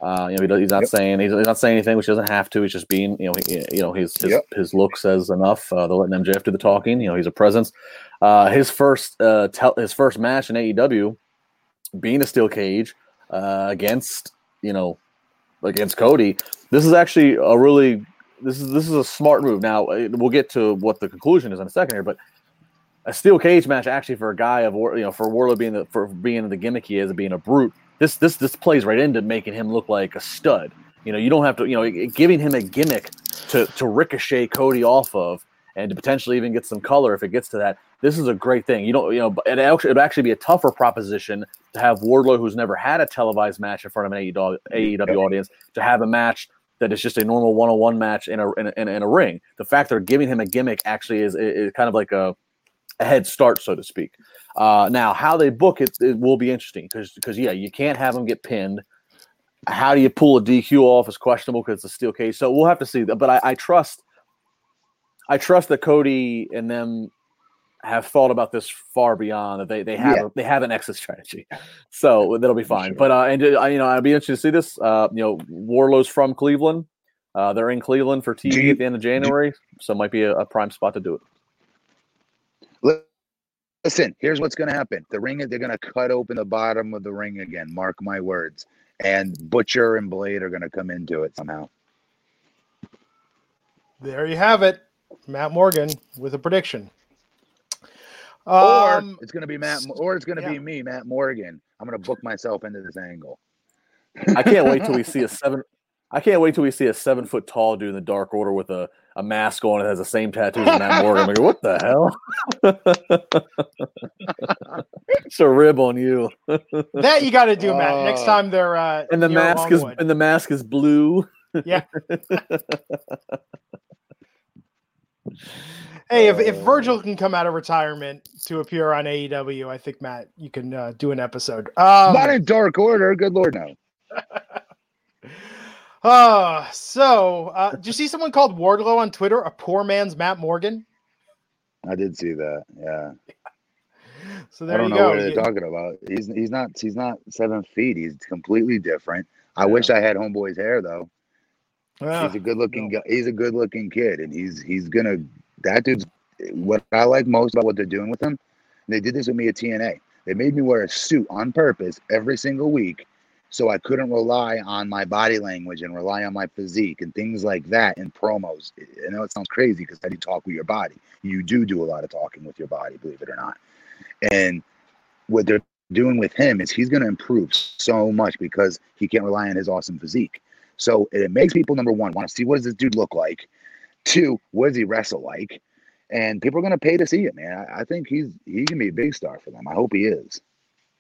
Uh, you know, he's not yep. saying he's, he's, not saying anything, which doesn't have to. He's just being, you know, he, you know, his his, yep. his look says enough. Uh, they're letting MJF do the talking. You know, he's a presence. Uh, his first uh, tel- his first match in AEW, being a steel cage, uh, against you know against Cody. This is actually a really this is this is a smart move. Now we'll get to what the conclusion is in a second here, but a steel cage match actually for a guy of you know for Wardlow being the for being the gimmick he is being a brute. This this this plays right into making him look like a stud. You know, you don't have to you know giving him a gimmick to to ricochet Cody off of and to potentially even get some color if it gets to that. This is a great thing. You don't, you know, it actually it'd actually be a tougher proposition to have Wardlow, who's never had a televised match in front of an AEW, AEW audience, to have a match that is just a normal one-on-one match in a in a, in a ring. The fact they're giving him a gimmick actually is, is kind of like a, a head start, so to speak. Uh, now, how they book it, it will be interesting because because yeah, you can't have him get pinned. How do you pull a DQ off is questionable because it's a steel cage. So we'll have to see. But I, I trust I trust that Cody and them have thought about this far beyond that they they have yeah. they have an exit strategy, so that'll be fine. Sure. But uh, and uh, you know I'd be interested to see this. Uh, you know, Wardlow's from Cleveland. Uh, they're in Cleveland for TV you, at the end of January, you, so it might be a, a, prime spot to do it. Listen, here's what's going to happen: the ring they're going to cut open the bottom of the ring again. Mark my words. And Butcher and Blade are going to come into it somehow. There you have it. Matt Morgan with a prediction. Um, or it's going to be Matt, or it's going to yeah. be me, Matt Morgan. I'm going to book myself into this angle. I can't wait till we see a seven. I can't wait till we see a seven foot tall dude in the Dark Order with a, a mask on that has the same tattoos as Matt Morgan. I'm like, what the hell? it's a rib on you. that you got to do, Matt. Next Oh. time they're uh, And the mask is Longwood. and the mask is blue. yeah. Hey, if, if Uh, Virgil can come out of retirement to appear on AEW, I think Matt, you can uh, do an episode. Um, Not in Dark Order. Good lord, no. uh, so, uh, did you see someone called Wardlow on Twitter a poor man's Matt Morgan? I did see that. Yeah. So there I don't you know go. what they're You- talking about. He's he's not he's not seven feet. He's completely different. I Yeah. wish I had homeboy's hair though. Ah, he's a good looking guy. He's a good looking kid, and he's he's gonna. That dude's what I like most about what they're doing with him. They did this with me at TNA. They made me wear a suit on purpose every single week, so I couldn't rely on my body language and rely on my physique and things like that in promos. I know it sounds crazy because how do you talk with your body? You do do a lot of talking with your body, believe it or not. And what they're doing with him is he's going to improve so much because he can't rely on his awesome physique. So it makes people number one want to see what does this dude look like. Two, what does he wrestle like? And people are going to pay to see it, man. I, I think he's he can be a big star for them. I hope he is.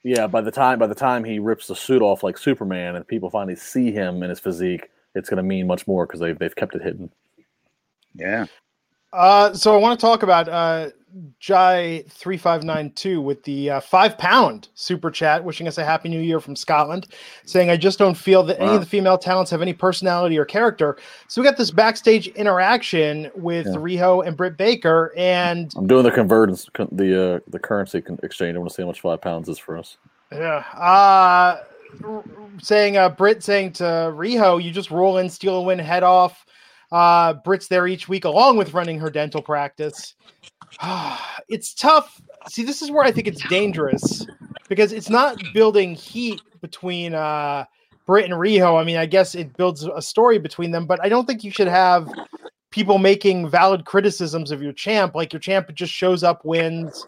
Yeah, by the time by the time he rips the suit off like Superman and people finally see him in his physique, it's going to mean much more because they've they've kept it hidden. Yeah. Uh, so I want to talk about uh, Jai three five nine two with the uh, five pound super chat, wishing us a happy new year from Scotland, saying I just don't feel that any of the female talents have any personality or character. So we got this backstage interaction with Yeah. Riho and Britt Baker, and I'm doing the convergence, the uh, the currency exchange. I want to see how much five pounds is for us. yeah, uh, saying uh, Britt saying to Riho, you just roll in, steal a win, head off. Uh, Britt's there each week along with running her dental practice. it's tough. See, this is where I think it's dangerous because it's not building heat between uh, Britt and Riho. I mean, I guess it builds a story between them, but I don't think you should have people making valid criticisms of your champ. Like your champ just shows up, wins.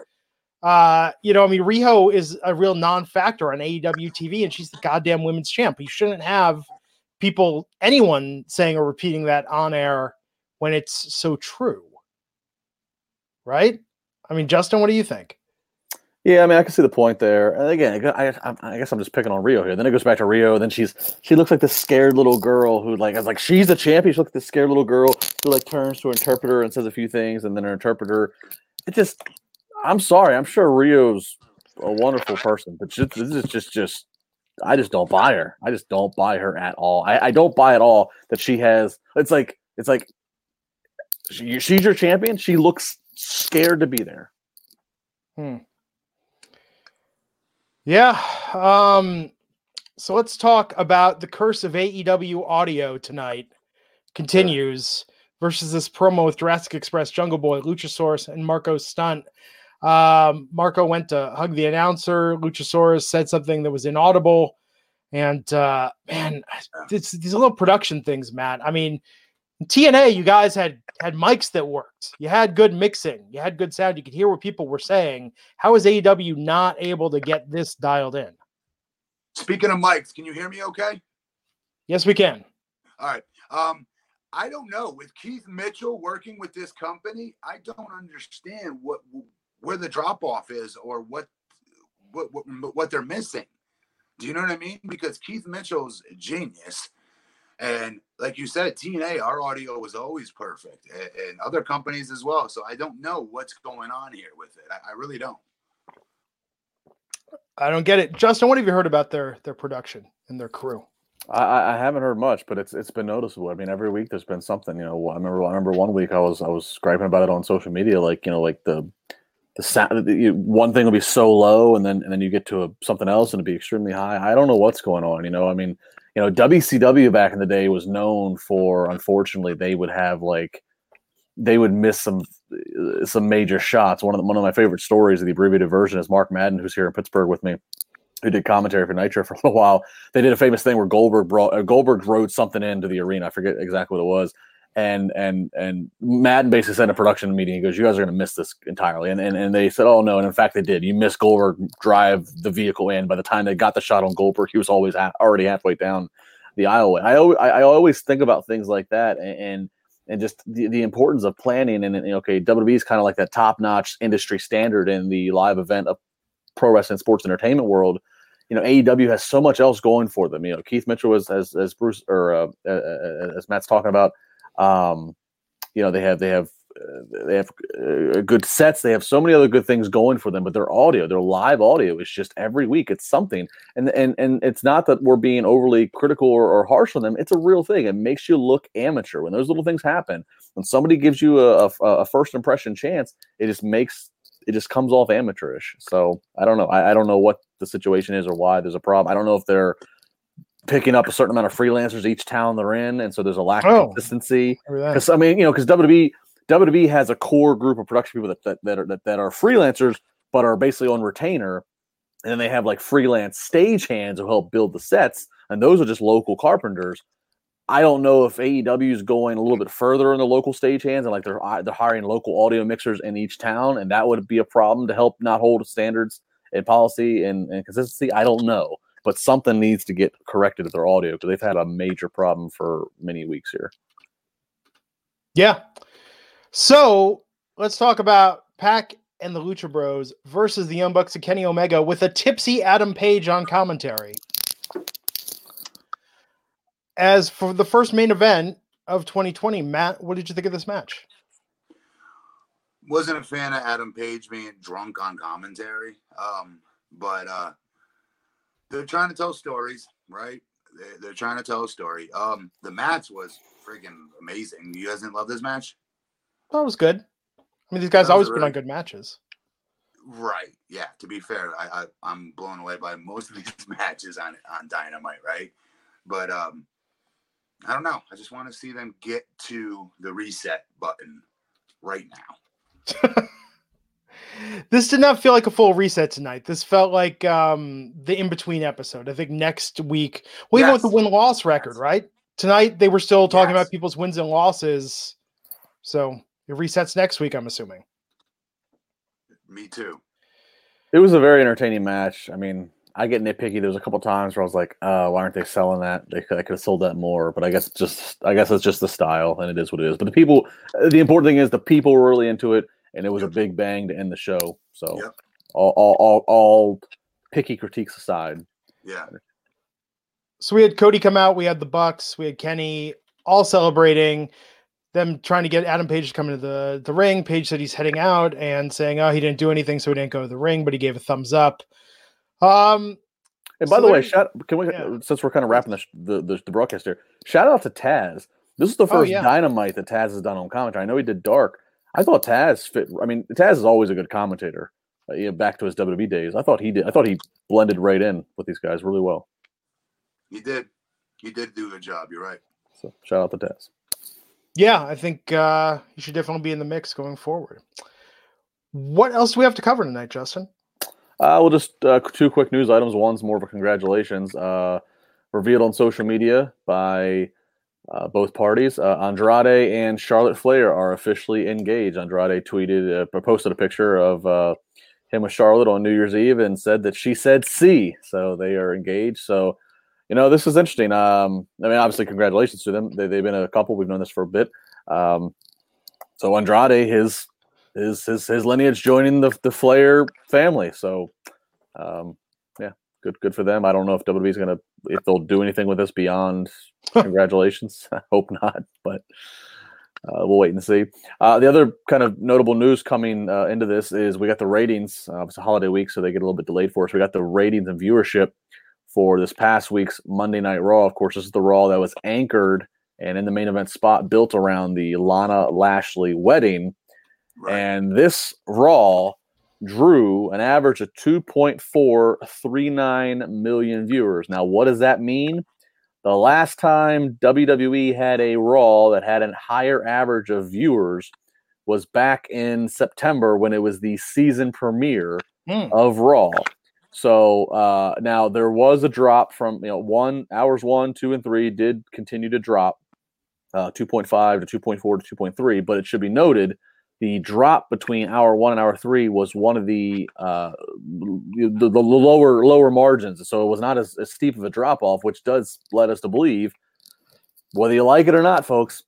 Uh, you know, I mean, Riho is a real non-factor on AEW TV, and she's the goddamn women's champ. You shouldn't have people, anyone, saying or repeating that on air when it's so true, right? I mean, Justin, what do you think? Yeah, I mean, I can see the point there. And again, I, I, I guess I'm just picking on Riho here. Then it goes back to Riho. Then she's she looks like this scared little girl who like I was like she's the champion. She looks like this scared little girl who like turns to her interpreter and says a few things, and then her interpreter. It just, I'm sorry. I'm sure Riho's a wonderful person, but just, this is just just I just don't buy her. I just don't buy her at all. I, I don't buy at all that she has. It's like it's like she, she's your champion. She looks scared to be there. Yeah. Um, so let's talk about the curse of AEW audio tonight. Continues versus this promo with Jurassic Express, Jungle Boy, Luchasaurus, and Marco Stunt. Um, Marco went to hug the announcer. Luchasaurus said something that was inaudible. And uh, man, it's these little production things, Matt. I mean, TNA, you guys had had mics that worked. You had good mixing. You had good sound. You could hear what people were saying. How is AEW not able to get this dialed in? Speaking of mics, can you hear me okay? Yes, we can. All right. Um, I don't know. With Keith Mitchell working with this company, I don't understand what where the drop off is or what what what, what they're missing. Do you know what I mean? Because Keith Mitchell's a genius. And like you said, TNA, our audio was always perfect, and, and other companies as well. So I don't know what's going on here with it. I, I really don't. I don't get it. Justin, what have you heard about their their production and their crew? I- I, I haven't heard much, but it's it's been noticeable. I mean, every week there's been something. You know, I remember I remember one week I was I was griping about it on social media, like you know, like the the sound. the- you- One thing will be so low, and then and then you get to a, something else, and it'll be extremely high. I don't know what's going on. You know, I mean, you know, WCW back in the day was known for, unfortunately, they would have like they would miss some uh, some major shots. One of the, one of my favorite stories of the abbreviated version is Mark Madden, who's here in Pittsburgh with me, who did commentary for Nitro for a while. They did a famous thing where Goldberg brought uh, Goldberg wrote something into the arena. I forget exactly what it was, and and and Madden basically said in a production meeting, he goes, "You guys are going to miss this entirely," and, and and they said, "Oh no," and in fact they did. You missed Goldberg drive the vehicle in. By the time they got the shot on Goldberg, he was always ha- already halfway down the aisle. I always I, always think about things like that and. and and just the, the importance of planning and, and okay WWE is kind of like that top notch industry standard in the live event of pro wrestling sports entertainment world you know AEW has so much else going for them. You know Keith Mitchell was as as Bruce or uh as Matt's talking about. Um, you know they have they have uh, they have uh, good sets. They have so many other good things going for them. But their audio, their live audio, is just every week it's something. And and and it's not that we're being overly critical or, or harsh on them. It's a real thing. It makes you look amateur when those little things happen. When somebody gives you a, a, a first impression chance, it just makes it just comes off amateurish. So I don't know. I, I don't know what the situation is or why there's a problem. I don't know if they're picking up a certain amount of freelancers each town they're in, and so there's a lack oh, of consistency. Because I mean, you know, because WWE WWE has a core group of production people that that, that are that, that are freelancers but are basically on retainer, and then they have like freelance stage hands who help build the sets, and those are just local carpenters. I don't know if AEW is going a little bit further in the local stagehands and like they're uh, they're hiring local audio mixers in each town, and that would be a problem to help not hold standards and policy and, and consistency. I don't know, but something needs to get corrected with their audio because they've had a major problem for many weeks here. Yeah. So let's talk about Pac and the Lucha Bros versus the Young Bucks and Kenny Omega with a tipsy Adam Page on commentary as for the first main event of 2020, Matt, what did you think of this match? Wasn't a fan of Adam Page being drunk on commentary, um, but uh, they're trying to tell stories, right? They, they're trying to tell a story. Um, the match was freaking amazing. You guys didn't love this match? That was good. I mean, these guys always really... put on good matches. Right. Yeah. To be fair, I, I am blown away by most of these matches on on Dynamite. Right. But um, I don't know. I just want to see them get to the reset button right now. this did not feel like a full reset tonight. This felt like um, the in between episode. I think next week, well, yes. even with the win loss record, yes. right? Tonight they were still talking yes. about people's wins and losses. So it resets next week, I'm assuming. Me too. It was a very entertaining match. I mean, I get nitpicky. There was a couple times where I was like, uh, why aren't they selling that? They could, I could have sold that more, but I guess just I guess it's just the style, and it is what it is. But the people, the important thing is the people were really into it, and it was yep. a big bang to end the show. So yep. all, all, all, all picky critiques aside, yeah. So we had Cody come out. We had the Bucks. We had Kenny all celebrating them trying to get Adam Page to come into the, the ring. Page said he's heading out and saying, oh, he didn't do anything, so he didn't go to the ring, but he gave a thumbs up. Um, and by so the way, shout can we yeah. since we're kind of wrapping the, the, the the broadcast here, shout out to Taz. This is the oh, first oh, yeah. dynamite that Taz has done on commentary. I know he did Dark. I thought Taz fit. I mean, Taz is always a good commentator. Uh, you know, back to his WWE days, I thought he did. I thought he blended right in with these guys really well. He did. He did do a good job. You're right. So shout out to Taz. Yeah, I think uh, he should definitely be in the mix going forward. What else do we have to cover tonight, Justin? Uh, well, just uh, two quick news items. One's more of a congratulations. Uh, revealed on social media by uh, both parties. Uh, Andrade and Charlotte Flair are officially engaged. Andrade tweeted, uh, posted a picture of uh, him with Charlotte on New Year's Eve and said that she said "see," so they are engaged. So, you know, this is interesting. Um, I mean, obviously, congratulations to them. They, have been a couple. We've known this for a bit. Um, so Andrade, his his his his lineage joining the the Flair family. So, um, good good for them. I don't know if WWE is gonna if they'll do anything with this beyond congratulations. I hope not, but uh, we'll wait and see. Uh, the other kind of notable news coming uh, into this is we got the ratings. Uh, it's a holiday week, so they get a little bit delayed for us. We got the ratings and viewership for this past week's Monday Night Raw. Of course, this is the Raw that was anchored and in the main event spot built around the Lana Lashley wedding. Right. And this Raw drew an average of 2.439 million viewers. Now, what does that mean? The last time WWE had a Raw that had a higher average of viewers was back in September when it was the season premiere mm. of Raw. So uh, now there was a drop from you know one hours one, two, and three did continue to drop uh, 2.5 to 2.4 to 2.3. But it should be noted the drop between hour one and hour three was one of the uh, the, the lower lower margins, so it was not as, as steep of a drop off, which does let us to believe, whether you like it or not, folks,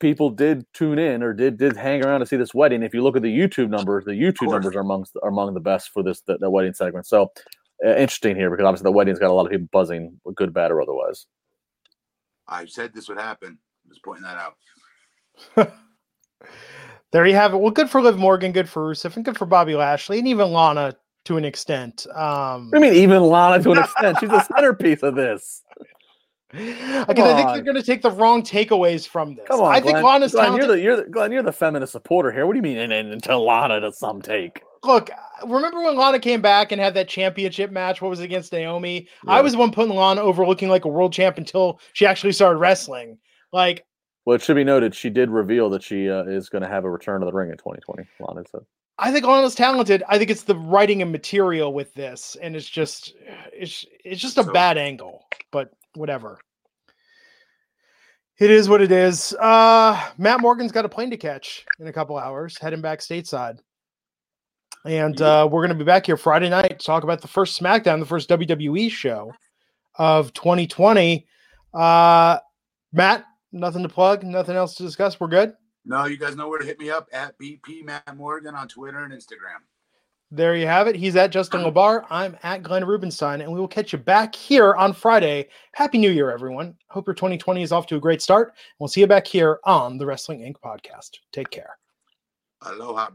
people did tune in or did did hang around to see this wedding. If you look at the YouTube numbers, the YouTube numbers are amongst are among the best for this the, the wedding segment. So uh, interesting here because obviously the wedding's got a lot of people buzzing, good, bad, or otherwise. I said this would happen. I'm just pointing that out. there you have it. Well, good for Liv Morgan, good for Rusev, and good for Bobby Lashley, and even Lana to an extent. Um, I mean, even Lana to an extent. She's a centerpiece of this. Again, I think they're going to take the wrong takeaways from this. Come on, I Glenn. think Lana's Glenn, talented. you're the you're the Glenn, you're the feminist supporter here. What do you mean? And, and until Lana to some take. Look, remember when Lana came back and had that championship match? What was it against Naomi? Yeah. I was the one putting Lana over looking like a world champ until she actually started wrestling. Like, Well, it should be noted she did reveal that she uh, is going to have a return to the ring in 2020. Lana said. I think Lana's talented. I think it's the writing and material with this, and it's just, it's it's just a So- bad angle. But whatever. It is what it is. Uh, Matt Morgan's got a plane to catch in a couple hours, heading back stateside. And uh, we're going to be back here Friday night to talk about the first SmackDown, the first WWE show of 2020. Uh, Matt, nothing to plug, nothing else to discuss. We're good. No, you guys know where to hit me up at BP Matt Morgan on Twitter and Instagram. There you have it. He's at Justin Labar. I'm at Glenn Rubenstein, and we will catch you back here on Friday. Happy New Year, everyone. Hope your 2020 is off to a great start. We'll see you back here on the Wrestling Inc. podcast. Take care. Aloha.